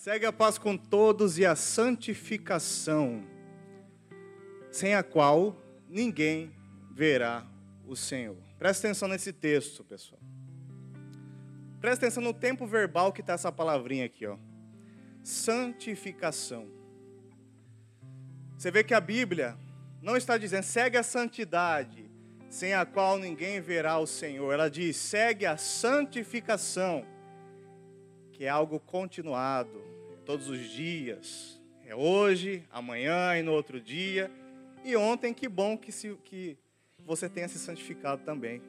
Segue a paz com todos e a santificação, sem a qual ninguém verá o Senhor. Presta atenção nesse texto, pessoal. Presta atenção no tempo verbal que está essa palavrinha aqui, ó. Santificação. Você vê que a Bíblia não está dizendo segue a santidade, sem a qual ninguém verá o Senhor. Ela diz segue a santificação, que é algo continuado, todos os dias. É hoje, amanhã e no outro dia. E ontem, que bom que, se, que você tenha se santificado também.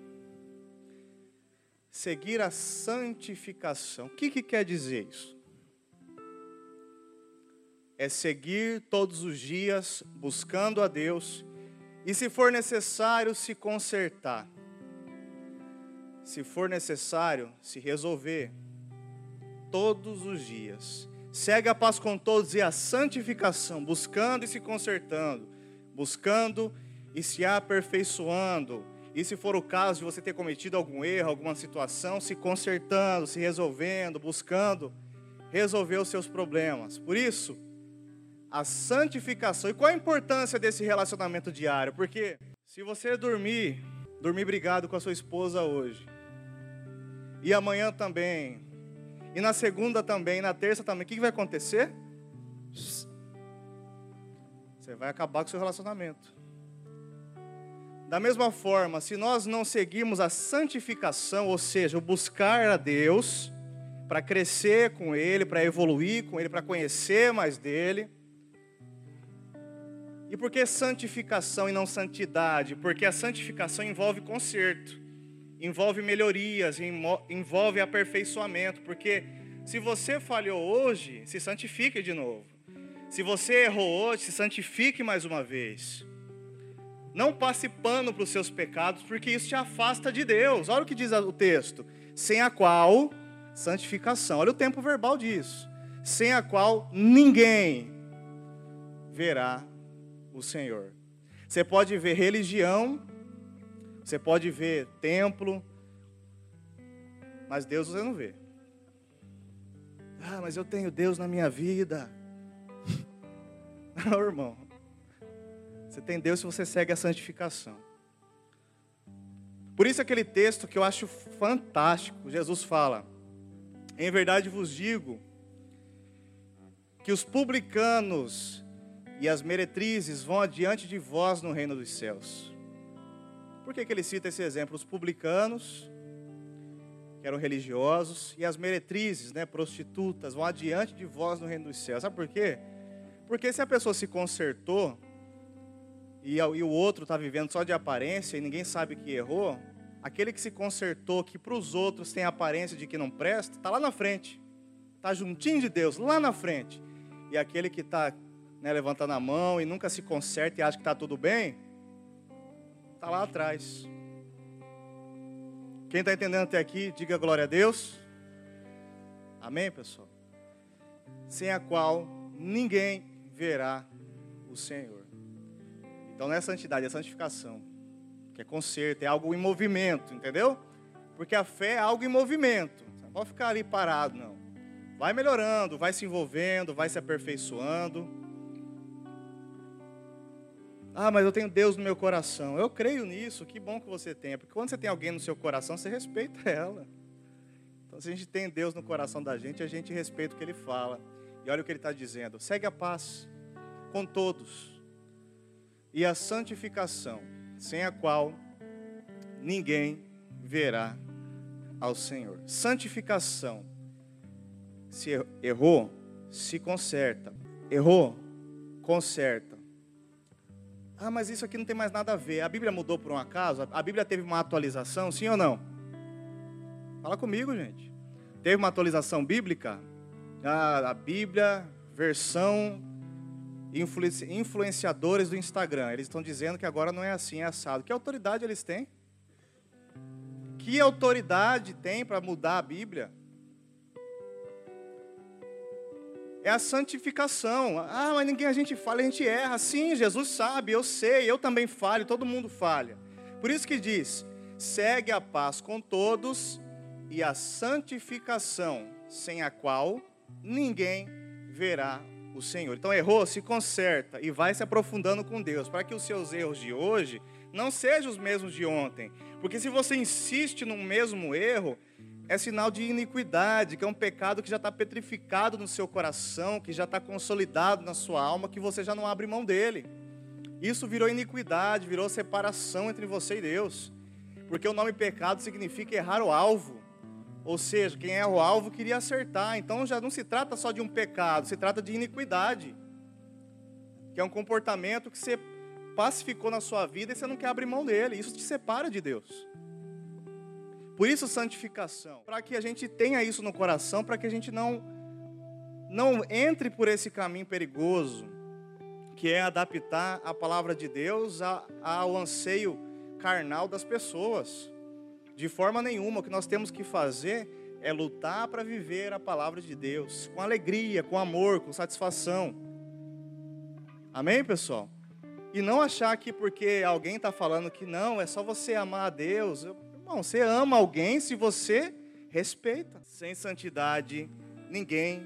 Seguir a santificação. O que, que quer dizer isso? É seguir todos os dias, buscando a Deus, e se for necessário, se consertar. Se for necessário, se resolver. Todos os dias. Segue a paz com todos e a santificação, buscando e se consertando, buscando e se aperfeiçoando. E se for o caso de você ter cometido algum erro, alguma situação, se consertando, se resolvendo, buscando resolver os seus problemas. Por isso, a santificação. E qual a importância desse relacionamento diário? Porque se você dormir, dormir brigado com a sua esposa hoje, e amanhã também, e na segunda também, na terça também, o que vai acontecer? Você vai acabar com o seu relacionamento. Da mesma forma, se nós não seguirmos a santificação, ou seja, o buscar a Deus, para crescer com Ele, para evoluir com Ele, para conhecer mais dEle. E por que santificação e não santidade? Porque a santificação envolve conserto envolve melhorias, envolve aperfeiçoamento, porque se você falhou hoje, se santifique de novo. Se você errou hoje, se santifique mais uma vez. Não passe pano para os seus pecados, porque isso te afasta de Deus. Olha o que diz o texto: sem a qual santificação. Olha o tempo verbal disso. Sem a qual ninguém verá o Senhor. Você pode ver religião você pode ver templo, mas Deus você não vê. Ah, mas eu tenho Deus na minha vida. Não, irmão. Você tem Deus se você segue a santificação. Por isso aquele texto que eu acho fantástico, Jesus fala: Em verdade vos digo que os publicanos e as meretrizes vão adiante de vós no reino dos céus. Por que, que ele cita esse exemplo? Os publicanos, que eram religiosos, e as meretrizes, né, prostitutas, vão adiante de vós no reino dos céus. Sabe por quê? Porque se a pessoa se consertou e, e o outro está vivendo só de aparência e ninguém sabe que errou, aquele que se consertou, que para os outros tem a aparência de que não presta, está lá na frente, está juntinho de Deus, lá na frente. E aquele que está né, levantando a mão e nunca se conserta e acha que está tudo bem, Está lá atrás. Quem está entendendo até aqui, diga glória a Deus. Amém, pessoal? Sem a qual ninguém verá o Senhor. Então não é santidade, é santificação. Que é conserto, é algo em movimento, entendeu? Porque a fé é algo em movimento. Você não pode ficar ali parado, não. Vai melhorando, vai se envolvendo, vai se aperfeiçoando. Ah, mas eu tenho Deus no meu coração. Eu creio nisso, que bom que você tenha. Porque quando você tem alguém no seu coração, você respeita ela. Então, se a gente tem Deus no coração da gente, a gente respeita o que Ele fala. E olha o que Ele está dizendo: segue a paz com todos e a santificação, sem a qual ninguém verá ao Senhor. Santificação. Se errou, se conserta. Errou, conserta. Ah, mas isso aqui não tem mais nada a ver. A Bíblia mudou por um acaso? A Bíblia teve uma atualização, sim ou não? Fala comigo, gente. Teve uma atualização bíblica? Ah, a Bíblia, versão influenciadores do Instagram. Eles estão dizendo que agora não é assim, é assado. Que autoridade eles têm? Que autoridade tem para mudar a Bíblia? É a santificação. Ah, mas ninguém a gente fala, a gente erra. Sim, Jesus sabe, eu sei, eu também falho, todo mundo falha. Por isso que diz: segue a paz com todos e a santificação, sem a qual ninguém verá o Senhor. Então errou, se conserta e vai se aprofundando com Deus, para que os seus erros de hoje não sejam os mesmos de ontem. Porque se você insiste no mesmo erro, é sinal de iniquidade, que é um pecado que já está petrificado no seu coração, que já está consolidado na sua alma, que você já não abre mão dele. Isso virou iniquidade, virou separação entre você e Deus. Porque o nome pecado significa errar o alvo. Ou seja, quem erra o alvo queria acertar. Então já não se trata só de um pecado, se trata de iniquidade. Que é um comportamento que você pacificou na sua vida e você não quer abrir mão dele. Isso te separa de Deus. Por isso, santificação. Para que a gente tenha isso no coração, para que a gente não, não entre por esse caminho perigoso, que é adaptar a palavra de Deus ao anseio carnal das pessoas. De forma nenhuma, o que nós temos que fazer é lutar para viver a palavra de Deus, com alegria, com amor, com satisfação. Amém, pessoal? E não achar que porque alguém está falando que não, é só você amar a Deus. Irmão, você ama alguém se você respeita. Sem santidade, ninguém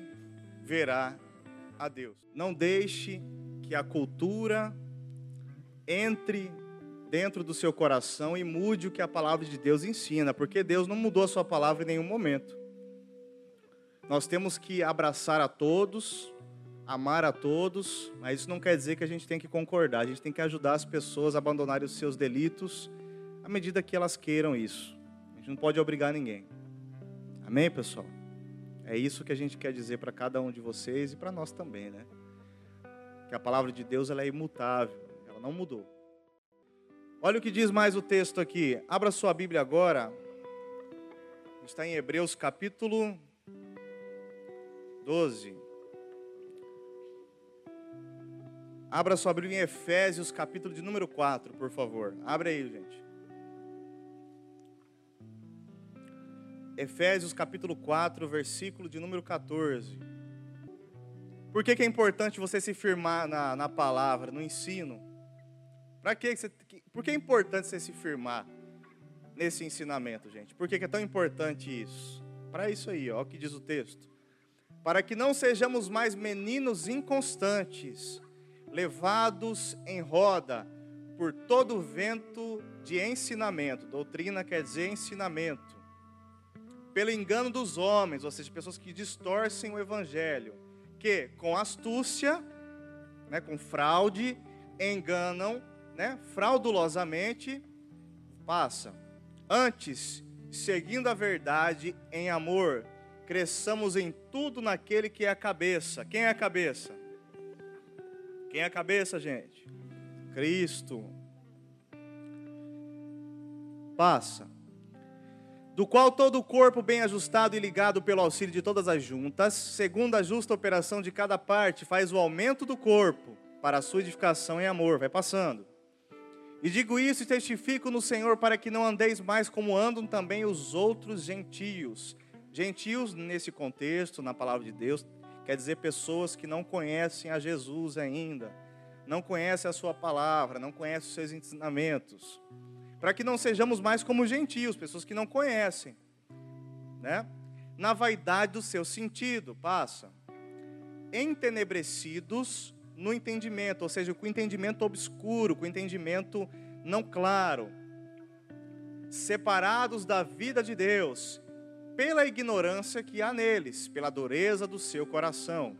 verá a Deus. Não deixe que a cultura entre dentro do seu coração e mude o que a palavra de Deus ensina, porque Deus não mudou a sua palavra em nenhum momento. Nós temos que abraçar a todos, amar a todos, mas isso não quer dizer que a gente tem que concordar, a gente tem que ajudar as pessoas a abandonarem os seus delitos à medida que elas queiram isso. A gente não pode obrigar ninguém. Amém, pessoal? É isso que a gente quer dizer para cada um de vocês e para nós também, né? Que a palavra de Deus ela é imutável, ela não mudou. Olha o que diz mais o texto aqui. Abra sua Bíblia agora. Está em Hebreus capítulo 12. Abra sua Bíblia em Efésios capítulo de número 4, por favor. Abre aí, gente. Efésios capítulo 4, versículo de número 14. Por que, que é importante você se firmar na, na palavra, no ensino? Para que você, por que é importante você se firmar nesse ensinamento, gente? Por que, que é tão importante isso? Para isso aí, ó, o que diz o texto. Para que não sejamos mais meninos inconstantes, levados em roda por todo vento de ensinamento. Doutrina quer dizer ensinamento pelo engano dos homens, ou seja, pessoas que distorcem o evangelho, que com astúcia, né, com fraude, enganam, né, fraudulosamente, passa. Antes, seguindo a verdade em amor, cresçamos em tudo naquele que é a cabeça. Quem é a cabeça? Quem é a cabeça, gente? Cristo. Passa do qual todo o corpo bem ajustado e ligado pelo auxílio de todas as juntas, segundo a justa operação de cada parte, faz o aumento do corpo para a sua edificação em amor. Vai passando. E digo isso e testifico no Senhor para que não andeis mais como andam também os outros gentios. Gentios, nesse contexto, na palavra de Deus, quer dizer pessoas que não conhecem a Jesus ainda, não conhecem a Sua palavra, não conhecem os seus ensinamentos para que não sejamos mais como gentios, pessoas que não conhecem, né? Na vaidade do seu sentido, passa. Entenebrecidos no entendimento, ou seja, com o entendimento obscuro, com o entendimento não claro, separados da vida de Deus, pela ignorância que há neles, pela dureza do seu coração,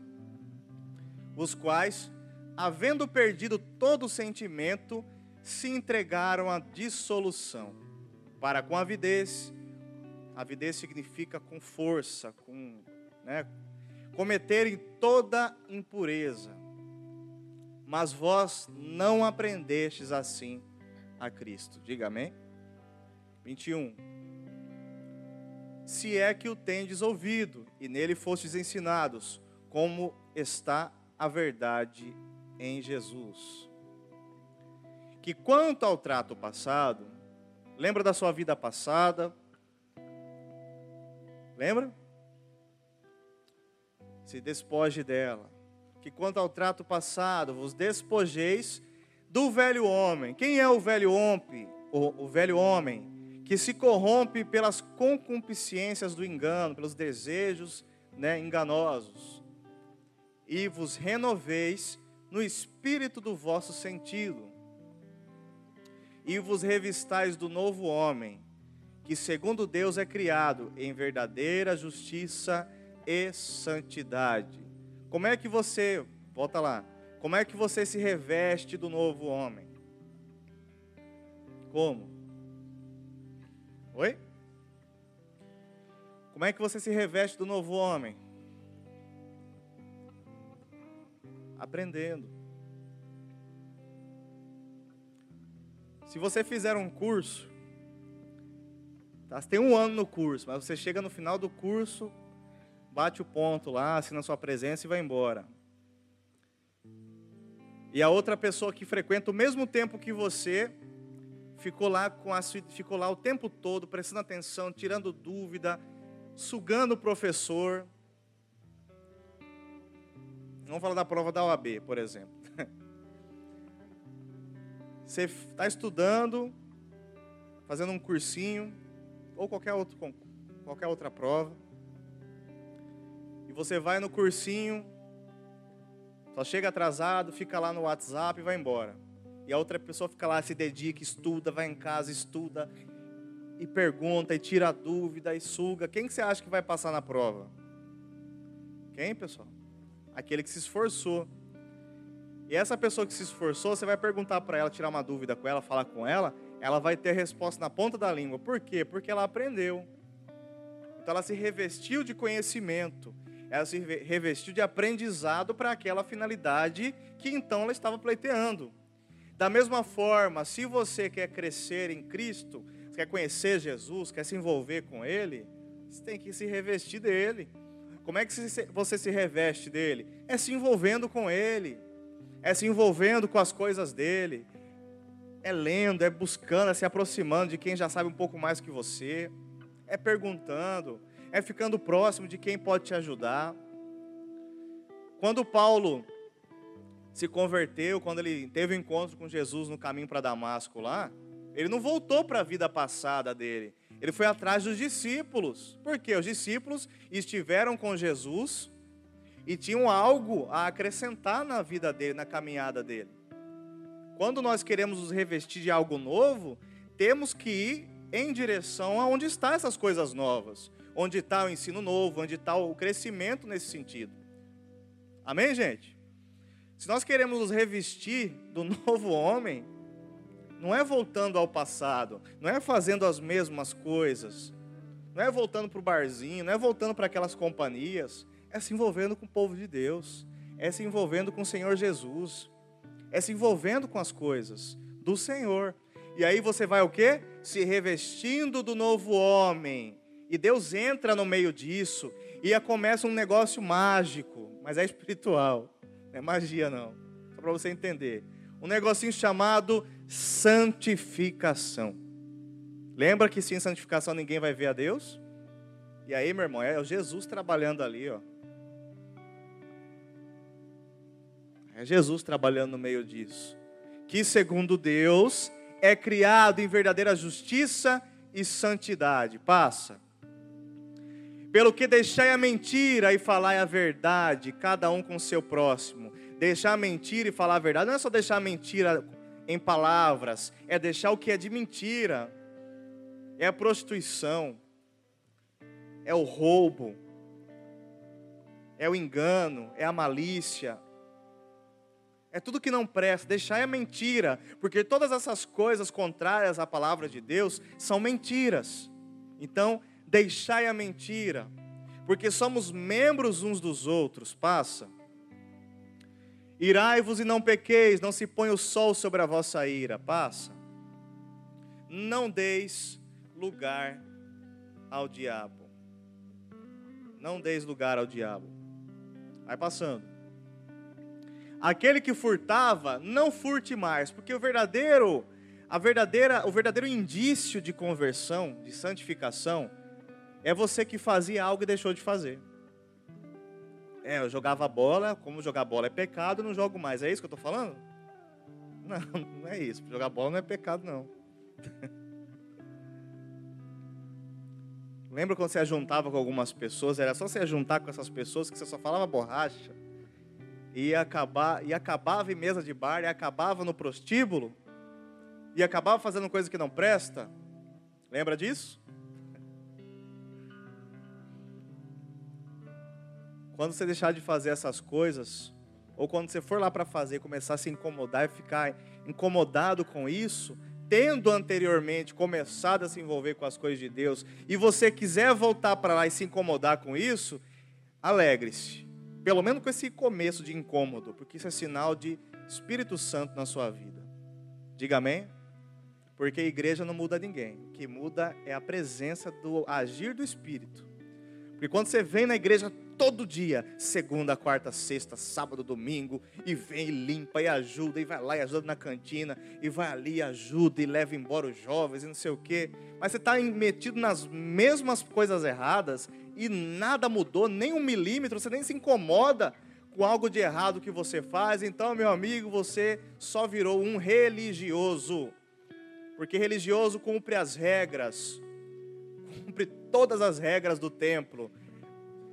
os quais, havendo perdido todo o sentimento, se entregaram à dissolução, para com avidez, avidez significa com força, com, né, cometerem toda impureza. Mas vós não aprendestes assim a Cristo. Diga amém. 21. Se é que o tendes ouvido e nele fostes ensinados, como está a verdade em Jesus que quanto ao trato passado, lembra da sua vida passada? Lembra? Se despoje dela. Que quanto ao trato passado, vos despojeis do velho homem. Quem é o velho homem? O, o velho homem que se corrompe pelas concupiscências do engano, pelos desejos né, enganosos. e vos renoveis no espírito do vosso sentido, e vos revistais do novo homem, que segundo Deus é criado em verdadeira justiça e santidade. Como é que você, volta lá, como é que você se reveste do novo homem? Como? Oi? Como é que você se reveste do novo homem? Aprendendo. Se você fizer um curso, tá? você tem um ano no curso, mas você chega no final do curso, bate o ponto lá, assina sua presença e vai embora. E a outra pessoa que frequenta o mesmo tempo que você, ficou lá, com a, ficou lá o tempo todo, prestando atenção, tirando dúvida, sugando o professor. Vamos falar da prova da OAB, por exemplo. Você está estudando, fazendo um cursinho, ou qualquer, outro, qualquer outra prova, e você vai no cursinho, só chega atrasado, fica lá no WhatsApp e vai embora. E a outra pessoa fica lá, se dedica, estuda, vai em casa, estuda, e pergunta, e tira dúvida, e suga. Quem que você acha que vai passar na prova? Quem, pessoal? Aquele que se esforçou. E essa pessoa que se esforçou, você vai perguntar para ela, tirar uma dúvida com ela, falar com ela, ela vai ter resposta na ponta da língua. Por quê? Porque ela aprendeu. Então ela se revestiu de conhecimento, ela se revestiu de aprendizado para aquela finalidade que então ela estava pleiteando. Da mesma forma, se você quer crescer em Cristo, quer conhecer Jesus, quer se envolver com Ele, você tem que se revestir dele. Como é que você se reveste dele? É se envolvendo com Ele, é se envolvendo com as coisas dele, é lendo, é buscando, é se aproximando de quem já sabe um pouco mais que você, é perguntando, é ficando próximo de quem pode te ajudar. Quando Paulo se converteu, quando ele teve o um encontro com Jesus no caminho para Damasco lá, ele não voltou para a vida passada dele. Ele foi atrás dos discípulos. Porque os discípulos estiveram com Jesus e tinham algo a acrescentar na vida dele, na caminhada dele. Quando nós queremos nos revestir de algo novo, temos que ir em direção aonde estão essas coisas novas, onde está o ensino novo, onde está o crescimento nesse sentido. Amém, gente? Se nós queremos nos revestir do novo homem, não é voltando ao passado, não é fazendo as mesmas coisas, não é voltando para o barzinho, não é voltando para aquelas companhias, é se envolvendo com o povo de Deus, é se envolvendo com o Senhor Jesus, é se envolvendo com as coisas do Senhor. E aí você vai o quê? Se revestindo do novo homem. E Deus entra no meio disso e começa um negócio mágico, mas é espiritual, não é magia não. Só para você entender. Um negocinho chamado santificação. Lembra que sem santificação ninguém vai ver a Deus? E aí, meu irmão, é o Jesus trabalhando ali, ó. É Jesus trabalhando no meio disso. Que, segundo Deus, é criado em verdadeira justiça e santidade. Passa. Pelo que deixai a mentira e falai a verdade, cada um com seu próximo. Deixar a mentira e falar a verdade não é só deixar a mentira em palavras, é deixar o que é de mentira, é a prostituição, é o roubo, é o engano, é a malícia, é tudo que não presta, deixar é mentira, porque todas essas coisas contrárias à palavra de Deus são mentiras. Então, deixai a mentira, porque somos membros uns dos outros, passa. Irai-vos e não pequeis, não se ponha o sol sobre a vossa ira. Passa. Não deis lugar ao diabo. Não deis lugar ao diabo. Vai passando. Aquele que furtava, não furte mais, porque o verdadeiro, a verdadeira, o verdadeiro indício de conversão, de santificação, é você que fazia algo e deixou de fazer. É, eu jogava bola, como jogar bola é pecado, não jogo mais. É isso que eu estou falando? Não, não é isso. Jogar bola não é pecado, não. Lembra quando você juntava com algumas pessoas? Era só você juntar com essas pessoas que você só falava borracha. E acabar e acabava em mesa de bar, e acabava no prostíbulo, e acabava fazendo coisa que não presta. Lembra disso? Quando você deixar de fazer essas coisas, ou quando você for lá para fazer, começar a se incomodar e ficar incomodado com isso, tendo anteriormente começado a se envolver com as coisas de Deus, e você quiser voltar para lá e se incomodar com isso, alegre-se. Pelo menos com esse começo de incômodo, porque isso é sinal de Espírito Santo na sua vida. Diga amém? Porque a igreja não muda ninguém. O que muda é a presença do agir do Espírito. Porque quando você vem na igreja todo dia, segunda, quarta, sexta, sábado, domingo, e vem e limpa e ajuda, e vai lá e ajuda na cantina, e vai ali e ajuda e leva embora os jovens e não sei o quê. Mas você está metido nas mesmas coisas erradas e nada mudou, nem um milímetro, você nem se incomoda com algo de errado que você faz. Então, meu amigo, você só virou um religioso. Porque religioso cumpre as regras, cumpre todas as regras do templo,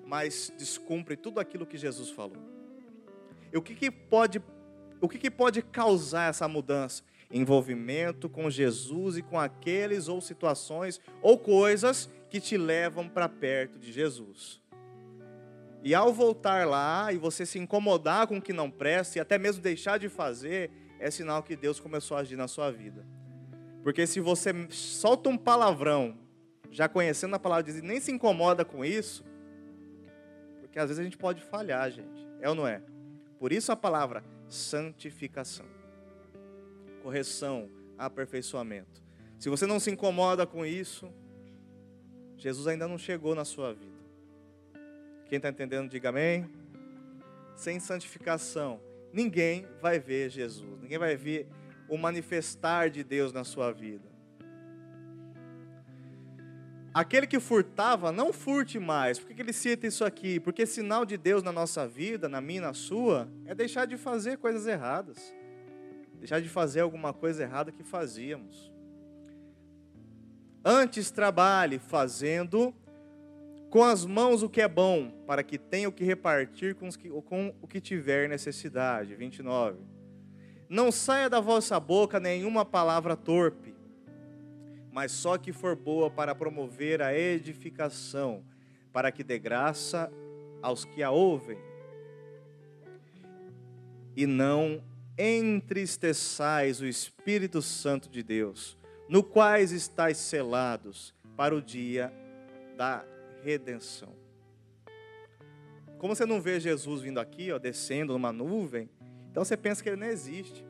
mas descumpre tudo aquilo que Jesus falou. E o que, que pode, o que, que pode causar essa mudança? Envolvimento com Jesus e com aqueles ou situações ou coisas que te levam para perto de Jesus. E ao voltar lá e você se incomodar com o que não presta e até mesmo deixar de fazer, é sinal que Deus começou a agir na sua vida. Porque se você solta um palavrão já conhecendo a palavra de Deus e nem se incomoda com isso, porque às vezes a gente pode falhar, gente. É ou não é? Por isso a palavra santificação, correção, aperfeiçoamento. Se você não se incomoda com isso, Jesus ainda não chegou na sua vida. Quem está entendendo, diga amém. Sem santificação, ninguém vai ver Jesus, ninguém vai ver o manifestar de Deus na sua vida. Aquele que furtava, não furte mais. Por que ele cita isso aqui? Porque sinal de Deus na nossa vida, na minha na sua, é deixar de fazer coisas erradas. Deixar de fazer alguma coisa errada que fazíamos. Antes trabalhe fazendo com as mãos o que é bom, para que tenha o que repartir com, que, com o que tiver necessidade. 29. Não saia da vossa boca nenhuma palavra torpe mas só que for boa para promover a edificação, para que dê graça aos que a ouvem. E não entristeçais o Espírito Santo de Deus, no quais estáis selados para o dia da redenção. Como você não vê Jesus vindo aqui, ó, descendo numa nuvem, então você pensa que ele não existe.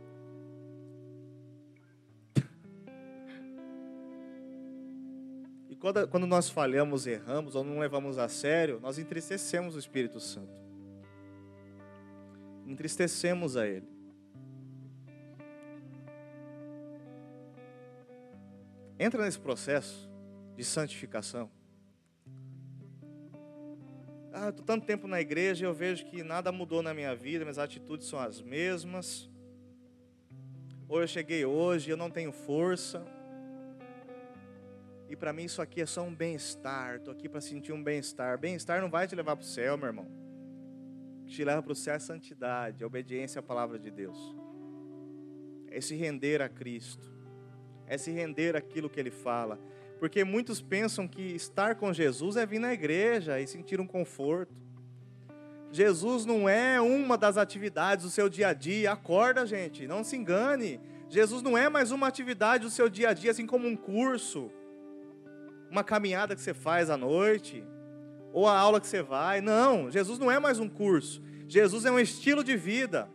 quando, quando nós falhamos, erramos ou não levamos a sério, nós entristecemos o Espírito Santo. Entristecemos a Ele. Entra nesse processo de santificação. Ah, estou tanto tempo na igreja e eu vejo que nada mudou na minha vida, minhas atitudes são as mesmas. Ou eu cheguei hoje, eu não tenho força. E para mim isso aqui é só um bem-estar. Estou aqui para sentir um bem-estar. Bem-estar não vai te levar para o céu, meu irmão. O que te leva para o céu é a santidade, a obediência à palavra de Deus. É se render a Cristo. É se render aquilo que Ele fala. Porque muitos pensam que estar com Jesus é vir na igreja e sentir um conforto. Jesus não é uma das atividades do seu dia a dia. Acorda, gente, não se engane. Jesus não é mais uma atividade do seu dia a dia, assim como um curso uma caminhada que você faz à noite, ou a aula que você vai. Não, Jesus não é mais um curso. Jesus é um estilo de vida.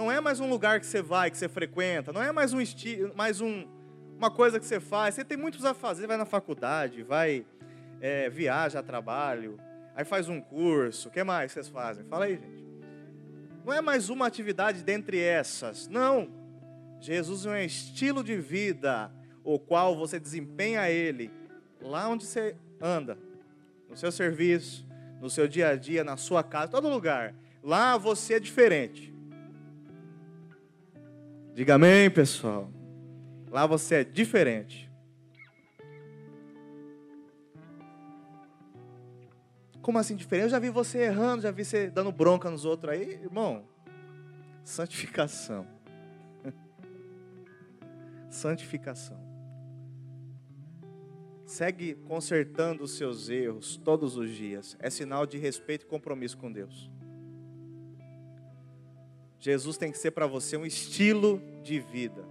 Não é mais um lugar que você vai, que você frequenta. Não é mais um estilo, mais um, uma coisa que você faz. Você tem muitos a fazer. Vai na faculdade, vai é, viaja a trabalho, aí faz um curso. O que mais vocês fazem? Fala aí, gente. Não é mais uma atividade dentre essas. Não. Jesus é um estilo de vida o qual você desempenha ele lá onde você anda, no seu serviço, no seu dia a dia, na sua casa, todo lugar. Lá você é diferente. Diga amém, pessoal. Lá você é diferente. Como assim diferente? Eu já vi você errando, já vi você dando bronca nos outros aí, irmão. Santificação. Santificação. Segue consertando os seus erros todos os dias. É sinal de respeito e compromisso com Deus. Jesus tem que ser para você um estilo de vida.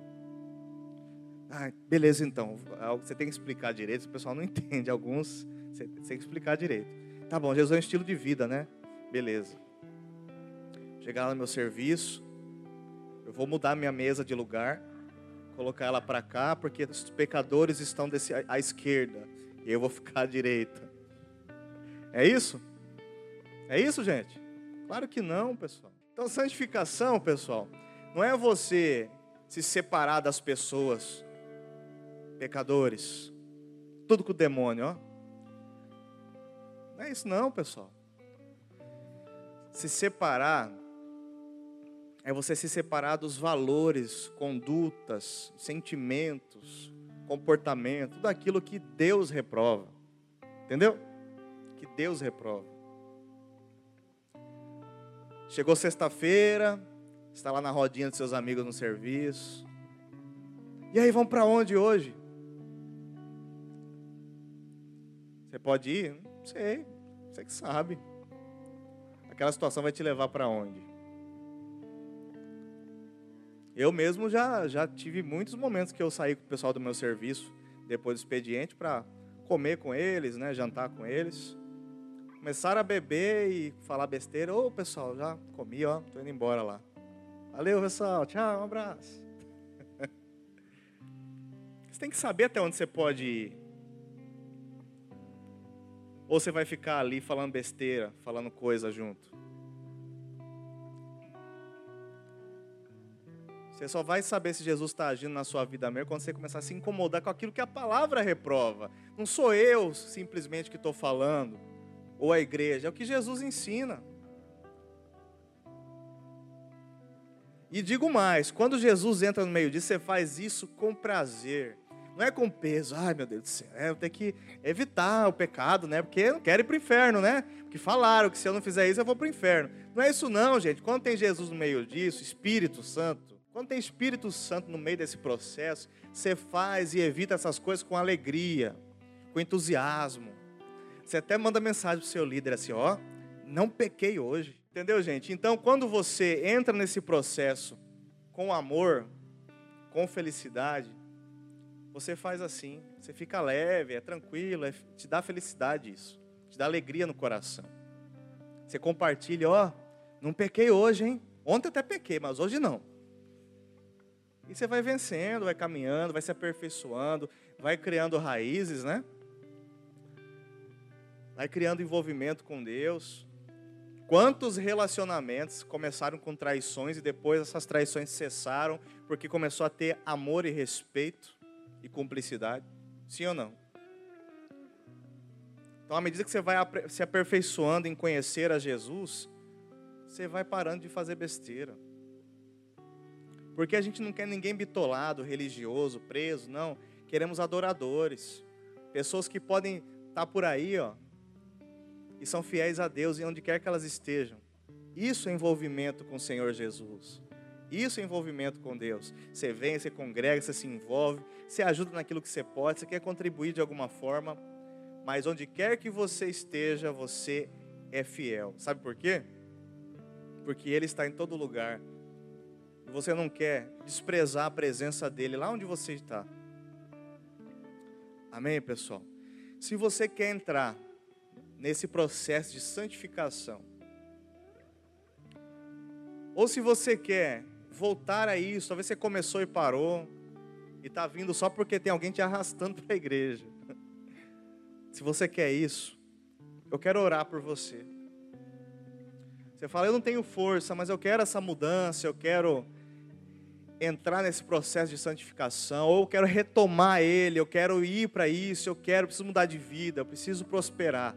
Ah, beleza, então. Você tem que explicar direito, o pessoal não entende. Alguns, você tem que explicar direito. Tá bom, Jesus é um estilo de vida, né? Beleza. Chegar lá no meu serviço, eu vou mudar minha mesa de lugar colocar ela para cá, porque os pecadores estão desse, à esquerda e eu vou ficar à direita. É isso? É isso, gente? Claro que não, pessoal. Então, santificação, pessoal, não é você se separar das pessoas, pecadores, tudo com o demônio, ó. Não é isso, não, pessoal. Se separar é você se separar dos valores, condutas, sentimentos, comportamento, tudo aquilo que Deus reprova. Entendeu? Que Deus reprova. Chegou sexta-feira, está lá na rodinha de seus amigos no serviço. E aí, vão para onde hoje? Você pode ir? Não sei, você que sabe. Aquela situação vai te levar para onde? Eu mesmo já, já tive muitos momentos que eu saí com o pessoal do meu serviço, depois do expediente, para comer com eles, né, jantar com eles. Começaram a beber e falar besteira. Ô, pessoal, já comi, ó, tô indo embora lá. Valeu, pessoal. Tchau, um abraço. Você tem que saber até onde você pode ir. Ou você vai ficar ali falando besteira, falando coisa junto. Você só vai saber se Jesus está agindo na sua vida mesmo quando você começar a se incomodar com aquilo que a palavra reprova. Não sou eu simplesmente que estou falando, ou a igreja, é o que Jesus ensina. E digo mais: quando Jesus entra no meio disso, você faz isso com prazer. Não é com peso, ai meu Deus do céu, é, eu tenho que evitar o pecado, né? Porque eu não quero ir para o inferno, né? Porque falaram que se eu não fizer isso, eu vou para o inferno. Não é isso, não, gente. Quando tem Jesus no meio disso, Espírito Santo, quando tem Espírito Santo no meio desse processo, você faz e evita essas coisas com alegria, com entusiasmo. Você até manda mensagem para o seu líder assim: ó, não pequei hoje. Entendeu, gente? Então, quando você entra nesse processo com amor, com felicidade, você faz assim, você fica leve, é tranquilo, é, te dá felicidade isso, te dá alegria no coração. Você compartilha, ó, não pequei hoje, hein? Ontem até pequei, mas hoje não. E você vai vencendo, vai caminhando, vai se aperfeiçoando, vai criando raízes, né? Vai criando envolvimento com Deus. Quantos relacionamentos começaram com traições e depois essas traições cessaram porque começou a ter amor e respeito e cumplicidade? Sim ou não? Então, à medida que você vai se aperfeiçoando em conhecer a Jesus, você vai parando de fazer besteira. Porque a gente não quer ninguém bitolado, religioso, preso, não. Queremos adoradores. Pessoas que podem estar tá por aí, ó, e são fiéis a Deus em onde quer que elas estejam. Isso é envolvimento com o Senhor Jesus. Isso é envolvimento com Deus. Você vem, você congrega, você se envolve, você ajuda naquilo que você pode, você quer contribuir de alguma forma, mas onde quer que você esteja, você é fiel. Sabe por quê? Porque Ele está em todo lugar você não quer desprezar a presença dele lá onde você está. Amém, pessoal? Se você quer entrar nesse processo de santificação, ou se você quer voltar a isso, talvez você começou e parou, e está vindo só porque tem alguém te arrastando para a igreja. Se você quer isso, eu quero orar por você. Você fala, eu não tenho força, mas eu quero essa mudança, eu quero entrar nesse processo de santificação, ou eu quero retomar ele, eu quero ir para isso, eu quero, preciso mudar de vida, eu preciso prosperar.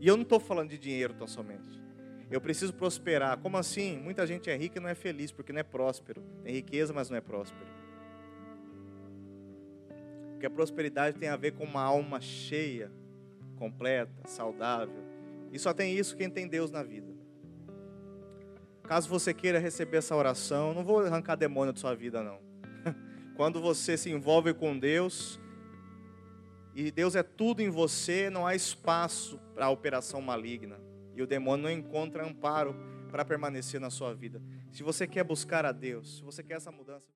E eu não estou falando de dinheiro tão somente. Eu preciso prosperar. Como assim? Muita gente é rica e não é feliz, porque não é próspero. Tem riqueza, mas não é próspero. Porque a prosperidade tem a ver com uma alma cheia, completa, saudável, E só tem isso quem tem Deus na vida. Caso você queira receber essa oração, não vou arrancar demônio de sua vida, não. Quando você se envolve com Deus, e Deus é tudo em você, não há espaço para a operação maligna. E o demônio não encontra amparo para permanecer na sua vida. Se você quer buscar a Deus, se você quer essa mudança.